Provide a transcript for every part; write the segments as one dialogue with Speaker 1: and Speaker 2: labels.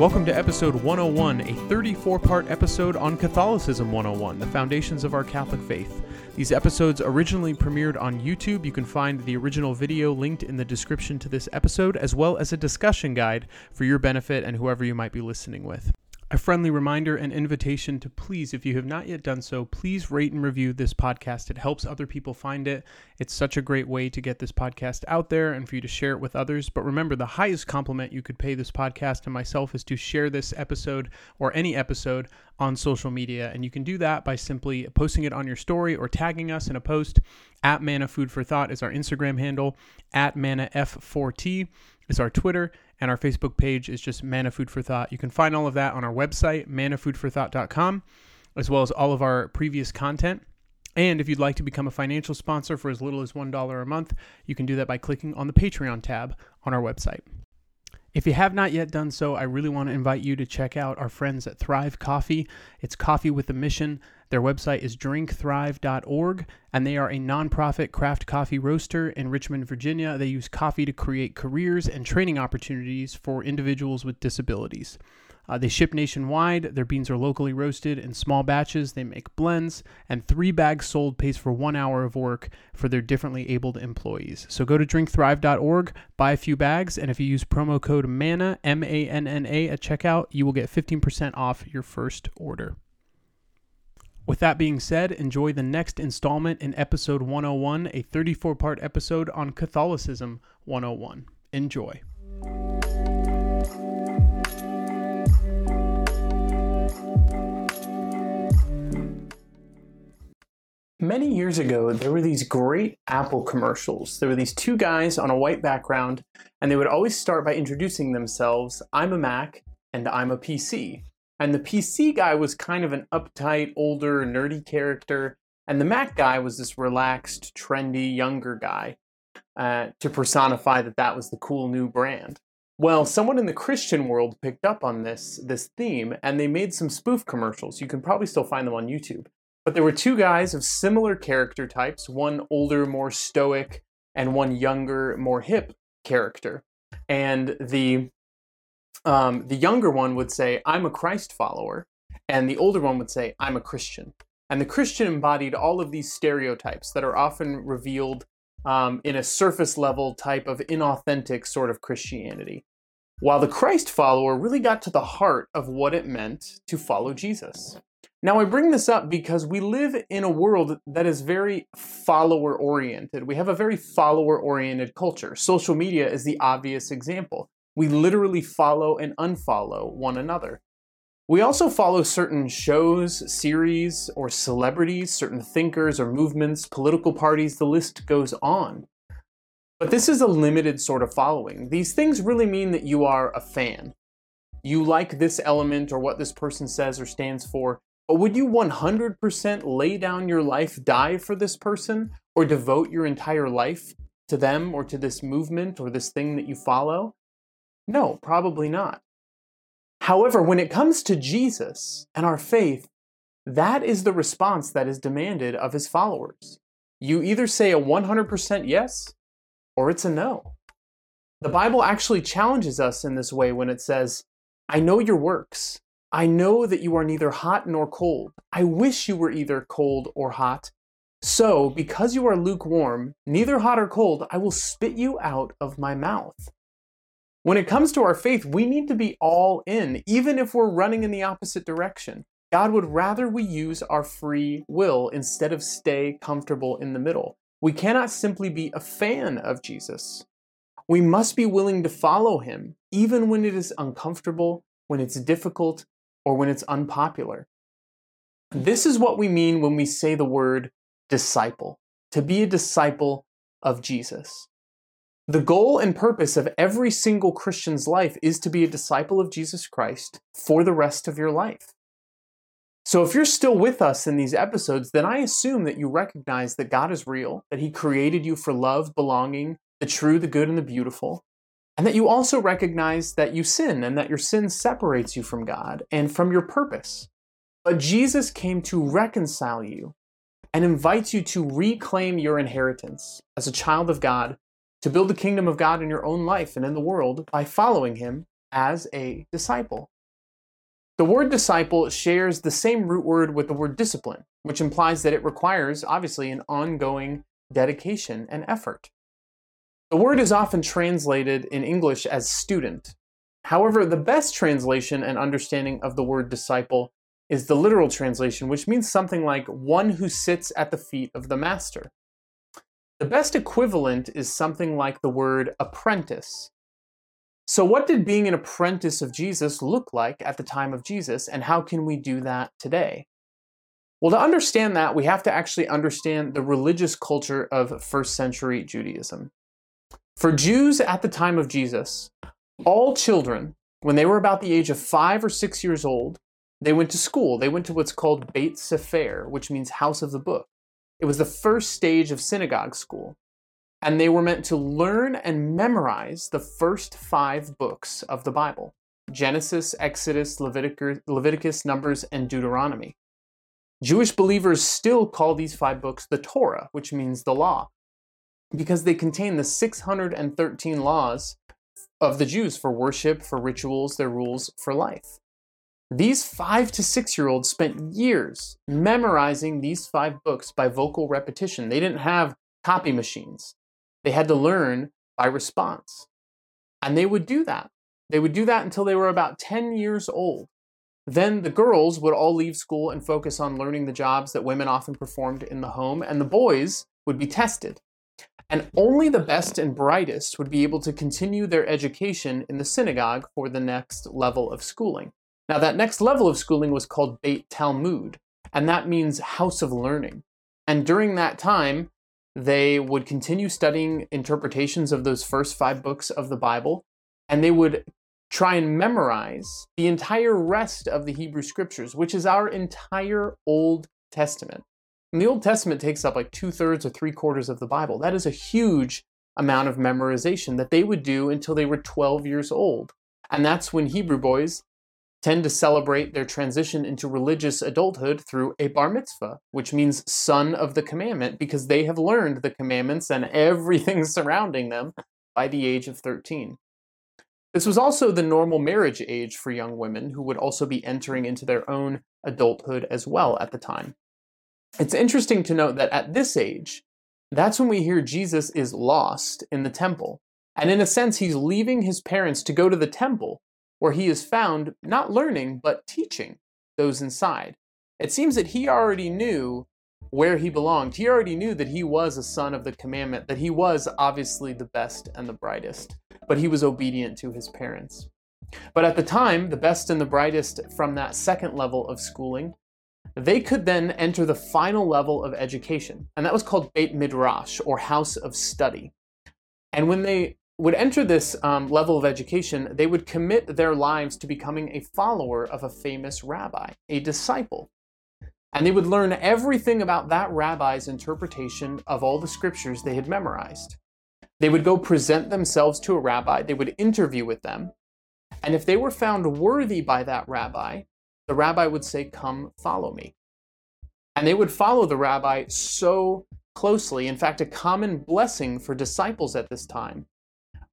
Speaker 1: Welcome to episode 101, a 34 part episode on Catholicism 101, the foundations of our Catholic faith. These episodes originally premiered on YouTube. You can find the original video linked in the description to this episode, as well as a discussion guide for your benefit and whoever you might be listening with. A friendly reminder and invitation to please, if you have not yet done so, please rate and review this podcast. It helps other people find it. It's such a great way to get this podcast out there and for you to share it with others. But remember, the highest compliment you could pay this podcast and myself is to share this episode or any episode on social media. And you can do that by simply posting it on your story or tagging us in a post. At Manna Food for Thought is our Instagram handle, at Manna F4T is our Twitter and our Facebook page is just Manna Food for Thought. You can find all of that on our website, mannafoodforthought.com, as well as all of our previous content. And if you'd like to become a financial sponsor for as little as $1 a month, you can do that by clicking on the Patreon tab on our website. If you have not yet done so, I really want to invite you to check out our friends at Thrive Coffee. It's coffee with a mission. Their website is drinkthrive.org, and they are a nonprofit craft coffee roaster in Richmond, Virginia. They use coffee to create careers and training opportunities for individuals with disabilities. Uh, they ship nationwide. Their beans are locally roasted in small batches. They make blends, and three bags sold pays for one hour of work for their differently abled employees. So go to drinkthrive.org, buy a few bags, and if you use promo code MANNA, M A N N A, at checkout, you will get 15% off your first order. With that being said, enjoy the next installment in episode 101, a 34 part episode on Catholicism 101. Enjoy. Many years ago, there were these great Apple commercials. There were these two guys on a white background, and they would always start by introducing themselves I'm a Mac and I'm a PC. And the PC guy was kind of an uptight, older, nerdy character, and the Mac guy was this relaxed, trendy, younger guy uh, to personify that that was the cool new brand. Well, someone in the Christian world picked up on this this theme, and they made some spoof commercials. You can probably still find them on YouTube. But there were two guys of similar character types, one older, more stoic, and one younger, more hip character. And the um, the younger one would say, I'm a Christ follower, and the older one would say, I'm a Christian. And the Christian embodied all of these stereotypes that are often revealed um, in a surface level type of inauthentic sort of Christianity. While the Christ follower really got to the heart of what it meant to follow Jesus. Now, I bring this up because we live in a world that is very follower oriented. We have a very follower oriented culture. Social media is the obvious example. We literally follow and unfollow one another. We also follow certain shows, series, or celebrities, certain thinkers or movements, political parties, the list goes on. But this is a limited sort of following. These things really mean that you are a fan. You like this element or what this person says or stands for, would you 100% lay down your life, die for this person, or devote your entire life to them or to this movement or this thing that you follow? No, probably not. However, when it comes to Jesus and our faith, that is the response that is demanded of his followers. You either say a 100% yes or it's a no. The Bible actually challenges us in this way when it says, I know your works. I know that you are neither hot nor cold. I wish you were either cold or hot. So, because you are lukewarm, neither hot or cold, I will spit you out of my mouth. When it comes to our faith, we need to be all in, even if we're running in the opposite direction. God would rather we use our free will instead of stay comfortable in the middle. We cannot simply be a fan of Jesus. We must be willing to follow him, even when it is uncomfortable, when it's difficult, or when it's unpopular. This is what we mean when we say the word disciple, to be a disciple of Jesus. The goal and purpose of every single Christian's life is to be a disciple of Jesus Christ for the rest of your life. So, if you're still with us in these episodes, then I assume that you recognize that God is real, that He created you for love, belonging, the true, the good, and the beautiful, and that you also recognize that you sin and that your sin separates you from God and from your purpose. But Jesus came to reconcile you and invites you to reclaim your inheritance as a child of God to build the kingdom of God in your own life and in the world by following him as a disciple. The word disciple shares the same root word with the word discipline, which implies that it requires, obviously, an ongoing dedication and effort. The word is often translated in English as student. However, the best translation and understanding of the word disciple is the literal translation, which means something like one who sits at the feet of the master. The best equivalent is something like the word apprentice. So, what did being an apprentice of Jesus look like at the time of Jesus, and how can we do that today? Well, to understand that, we have to actually understand the religious culture of first century Judaism. For Jews at the time of Jesus, all children, when they were about the age of five or six years old, they went to school. They went to what's called Beit Sefer, which means house of the book. It was the first stage of synagogue school. And they were meant to learn and memorize the first five books of the Bible Genesis, Exodus, Leviticus, Numbers, and Deuteronomy. Jewish believers still call these five books the Torah, which means the law, because they contain the 613 laws of the Jews for worship, for rituals, their rules for life. These five to six year olds spent years memorizing these five books by vocal repetition. They didn't have copy machines, they had to learn by response. And they would do that. They would do that until they were about 10 years old. Then the girls would all leave school and focus on learning the jobs that women often performed in the home, and the boys would be tested. And only the best and brightest would be able to continue their education in the synagogue for the next level of schooling. Now, that next level of schooling was called Beit Talmud, and that means house of learning. And during that time, they would continue studying interpretations of those first five books of the Bible, and they would try and memorize the entire rest of the Hebrew scriptures, which is our entire Old Testament. And the Old Testament takes up like two thirds or three quarters of the Bible. That is a huge amount of memorization that they would do until they were 12 years old. And that's when Hebrew boys tend to celebrate their transition into religious adulthood through a bar mitzvah, which means son of the commandment, because they have learned the commandments and everything surrounding them by the age of 13. This was also the normal marriage age for young women who would also be entering into their own adulthood as well at the time. It's interesting to note that at this age, that's when we hear Jesus is lost in the temple. And in a sense, he's leaving his parents to go to the temple where he is found not learning, but teaching those inside. It seems that he already knew where he belonged. He already knew that he was a son of the commandment, that he was obviously the best and the brightest, but he was obedient to his parents. But at the time, the best and the brightest from that second level of schooling, they could then enter the final level of education, and that was called Beit Midrash, or house of study. And when they would enter this um, level of education, they would commit their lives to becoming a follower of a famous rabbi, a disciple. And they would learn everything about that rabbi's interpretation of all the scriptures they had memorized. They would go present themselves to a rabbi, they would interview with them, and if they were found worthy by that rabbi, the rabbi would say, Come, follow me. And they would follow the rabbi so closely. In fact, a common blessing for disciples at this time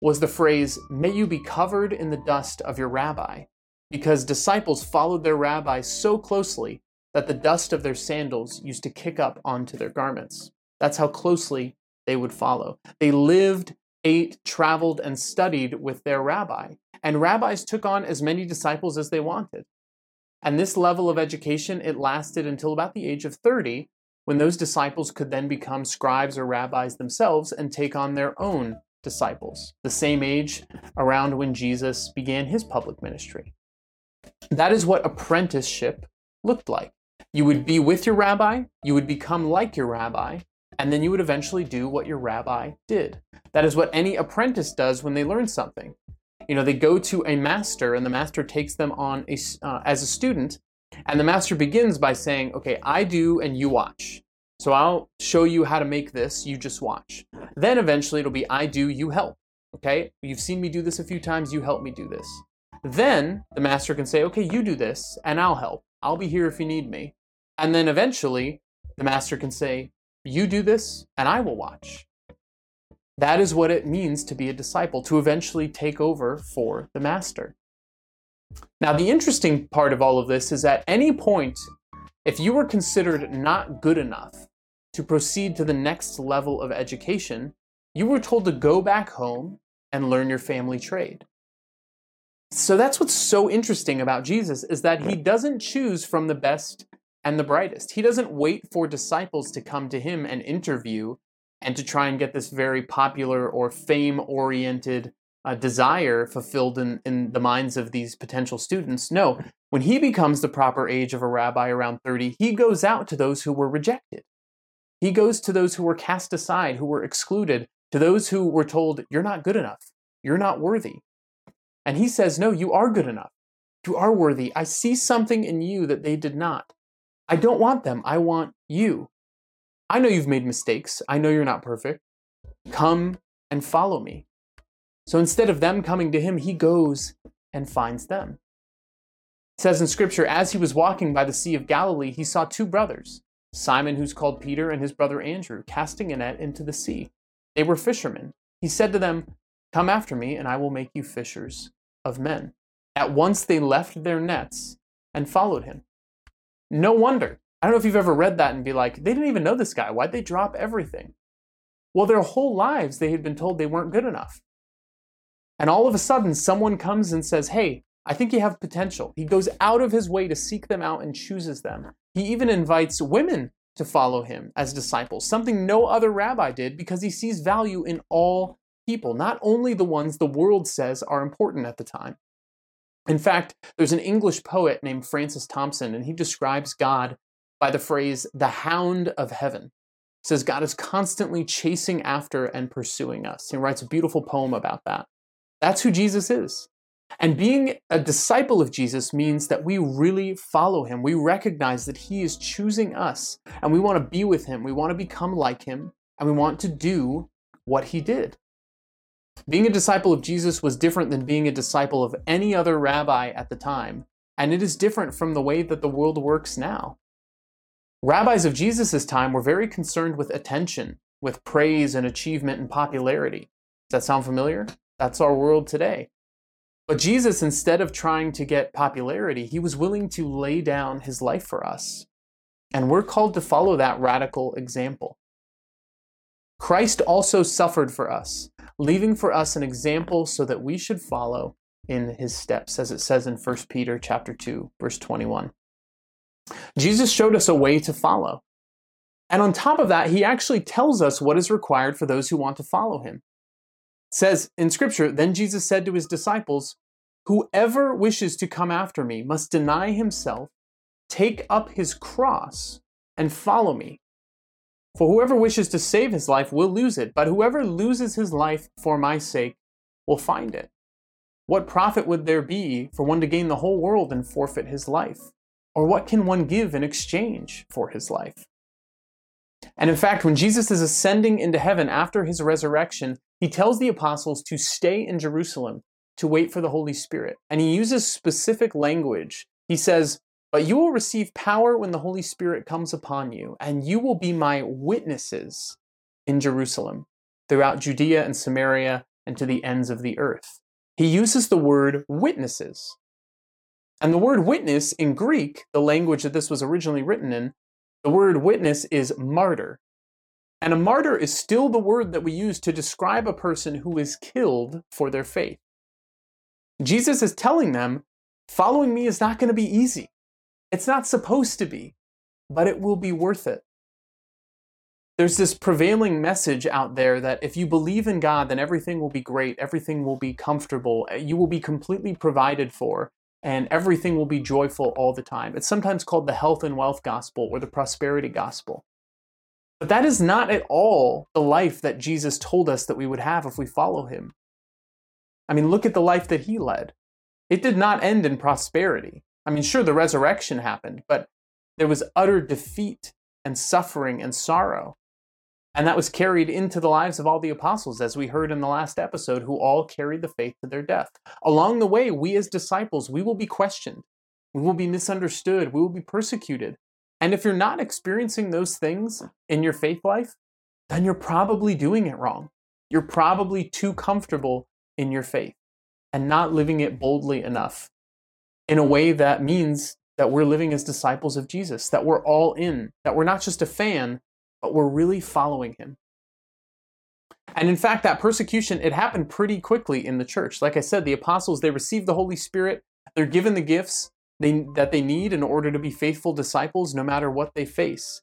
Speaker 1: was the phrase, May you be covered in the dust of your rabbi, because disciples followed their rabbi so closely that the dust of their sandals used to kick up onto their garments. That's how closely they would follow. They lived, ate, traveled, and studied with their rabbi. And rabbis took on as many disciples as they wanted. And this level of education, it lasted until about the age of 30, when those disciples could then become scribes or rabbis themselves and take on their own disciples, the same age around when Jesus began his public ministry. That is what apprenticeship looked like. You would be with your rabbi, you would become like your rabbi, and then you would eventually do what your rabbi did. That is what any apprentice does when they learn something. You know, they go to a master, and the master takes them on a, uh, as a student, and the master begins by saying, Okay, I do, and you watch. So I'll show you how to make this, you just watch. Then eventually it'll be I do, you help. Okay? You've seen me do this a few times, you help me do this. Then the master can say, okay, you do this and I'll help. I'll be here if you need me. And then eventually the master can say, you do this and I will watch. That is what it means to be a disciple, to eventually take over for the master. Now, the interesting part of all of this is at any point, if you were considered not good enough to proceed to the next level of education, you were told to go back home and learn your family trade. So that's what's so interesting about Jesus is that he doesn't choose from the best and the brightest. He doesn't wait for disciples to come to him and interview and to try and get this very popular or fame oriented uh, desire fulfilled in, in the minds of these potential students. No, when he becomes the proper age of a rabbi around 30, he goes out to those who were rejected. He goes to those who were cast aside, who were excluded, to those who were told, You're not good enough. You're not worthy. And he says, No, you are good enough. You are worthy. I see something in you that they did not. I don't want them. I want you. I know you've made mistakes. I know you're not perfect. Come and follow me. So instead of them coming to him, he goes and finds them. It says in scripture, as he was walking by the Sea of Galilee, he saw two brothers, Simon, who's called Peter, and his brother Andrew, casting a net into the sea. They were fishermen. He said to them, Come after me, and I will make you fishers of men. At once they left their nets and followed him. No wonder. I don't know if you've ever read that and be like, they didn't even know this guy. Why'd they drop everything? Well, their whole lives they had been told they weren't good enough. And all of a sudden, someone comes and says, Hey, I think you have potential. He goes out of his way to seek them out and chooses them. He even invites women to follow him as disciples, something no other rabbi did because he sees value in all people, not only the ones the world says are important at the time. In fact, there's an English poet named Francis Thompson, and he describes God by the phrase, the hound of heaven. He says God is constantly chasing after and pursuing us. He writes a beautiful poem about that. That's who Jesus is. And being a disciple of Jesus means that we really follow him. We recognize that he is choosing us and we want to be with him. We want to become like him and we want to do what he did. Being a disciple of Jesus was different than being a disciple of any other rabbi at the time, and it is different from the way that the world works now. Rabbis of Jesus' time were very concerned with attention, with praise and achievement and popularity. Does that sound familiar? That's our world today. But Jesus, instead of trying to get popularity, he was willing to lay down his life for us. And we're called to follow that radical example. Christ also suffered for us, leaving for us an example so that we should follow in his steps, as it says in 1 Peter chapter 2, verse 21. Jesus showed us a way to follow. And on top of that, he actually tells us what is required for those who want to follow him. It says in scripture, then Jesus said to his disciples, Whoever wishes to come after me must deny himself, take up his cross, and follow me. For whoever wishes to save his life will lose it, but whoever loses his life for my sake will find it. What profit would there be for one to gain the whole world and forfeit his life? Or what can one give in exchange for his life? And in fact, when Jesus is ascending into heaven after his resurrection, he tells the apostles to stay in Jerusalem to wait for the Holy Spirit. And he uses specific language. He says, but you will receive power when the Holy Spirit comes upon you, and you will be my witnesses in Jerusalem, throughout Judea and Samaria, and to the ends of the earth. He uses the word witnesses. And the word witness in Greek, the language that this was originally written in, the word witness is martyr. And a martyr is still the word that we use to describe a person who is killed for their faith. Jesus is telling them, following me is not going to be easy. It's not supposed to be, but it will be worth it. There's this prevailing message out there that if you believe in God, then everything will be great, everything will be comfortable, eh, you will be completely provided for, and everything will be joyful all the time. It's sometimes called the health and wealth gospel or the prosperity gospel. But that is not at all the life that Jesus told us that we would have if we follow him. I mean, look at the life that he led. It did not end in prosperity. I mean, sure, the resurrection happened, but there was utter defeat and suffering and sorrow. And that was carried into the lives of all the apostles, as we heard in the last episode, who all carried the faith to their death. Along the way, we as disciples, we will be questioned. We will be misunderstood. We will be persecuted. And if you're not experiencing those things in your faith life, then you're probably doing it wrong. You're probably too comfortable in your faith and not living it boldly enough in a way that means that we're living as disciples of Jesus, that we're all in, that we're not just a fan, but we're really following him. And in fact, that persecution, it happened pretty quickly in the church. Like I said, the apostles, they received the Holy Spirit, they're given the gifts they, that they need in order to be faithful disciples no matter what they face.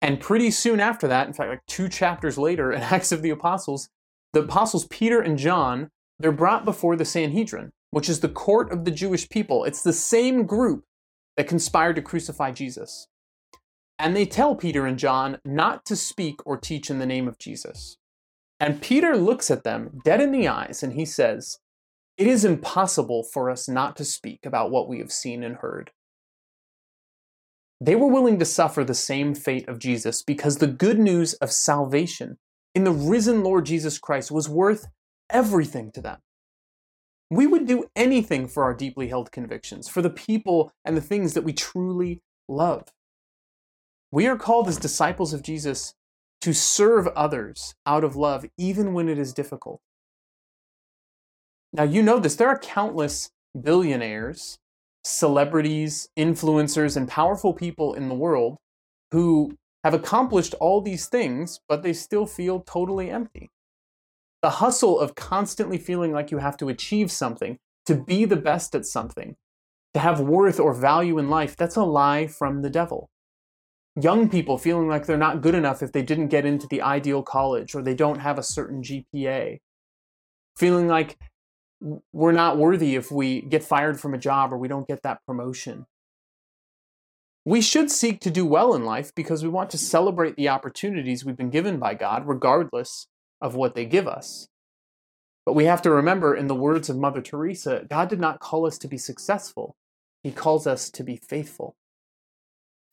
Speaker 1: And pretty soon after that, in fact, like two chapters later in Acts of the Apostles, the apostles Peter and John, they're brought before the Sanhedrin, which is the court of the Jewish people. It's the same group that conspired to crucify Jesus. And they tell Peter and John not to speak or teach in the name of Jesus. And Peter looks at them dead in the eyes and he says, It is impossible for us not to speak about what we have seen and heard. They were willing to suffer the same fate of Jesus because the good news of salvation in the risen Lord Jesus Christ was worth everything to them. We would do anything for our deeply held convictions, for the people and the things that we truly love. We are called as disciples of Jesus to serve others out of love, even when it is difficult. Now, you know this. There are countless billionaires, celebrities, influencers, and powerful people in the world who have accomplished all these things, but they still feel totally empty the hustle of constantly feeling like you have to achieve something, to be the best at something, to have worth or value in life, that's a lie from the devil. Young people feeling like they're not good enough if they didn't get into the ideal college or they don't have a certain GPA. Feeling like we're not worthy if we get fired from a job or we don't get that promotion. We should seek to do well in life because we want to celebrate the opportunities we've been given by God, regardless of what they give us. But we have to remember, in the words of Mother Teresa, God did not call us to be successful, He calls us to be faithful.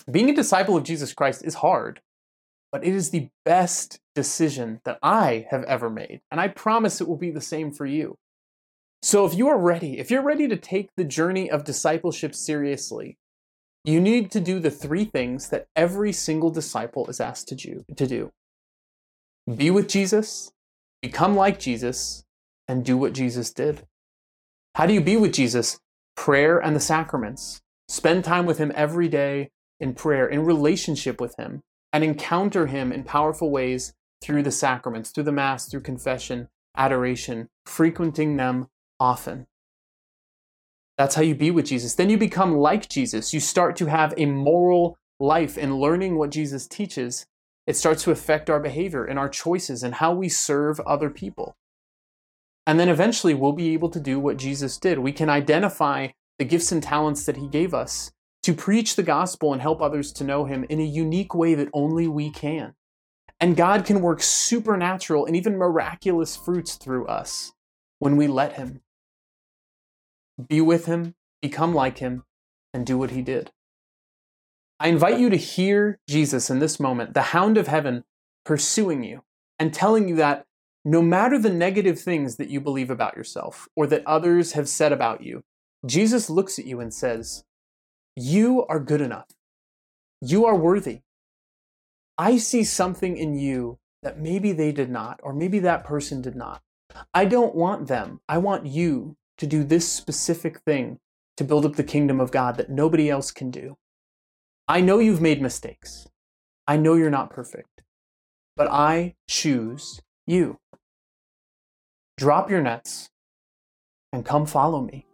Speaker 1: Being a disciple of Jesus Christ is hard, but it is the best decision that I have ever made, and I promise it will be the same for you. So if you are ready, if you're ready to take the journey of discipleship seriously, you need to do the three things that every single disciple is asked to do to do. be with Jesus, become like Jesus, and do what Jesus did. How do you be with Jesus? Prayer and the sacraments. Spend time with Him every day in prayer, in relationship with Him, and encounter Him in powerful ways through the sacraments, through the Mass, through confession, adoration, frequenting them often. That's how you be with Jesus. Then you become like Jesus. You start to have a moral life in learning what Jesus teaches it starts to affect our behavior and our choices and how we serve other people. And then eventually we'll be able to do what Jesus did. We can identify the gifts and talents that he gave us to preach the gospel and help others to know him in a unique way that only we can. And God can work supernatural and even miraculous fruits through us when we let him. Be with him, become like him, and do what he did. I invite you to hear Jesus in this moment, the hound of heaven, pursuing you and telling you that no matter the negative things that you believe about yourself or that others have said about you, Jesus looks at you and says, You are good enough. You are worthy. I see something in you that maybe they did not, or maybe that person did not. I don't want them. I want you to do this specific thing to build up the kingdom of God that nobody else can do. I know you've made mistakes. I know you're not perfect. But I choose you. Drop your nets and come follow me.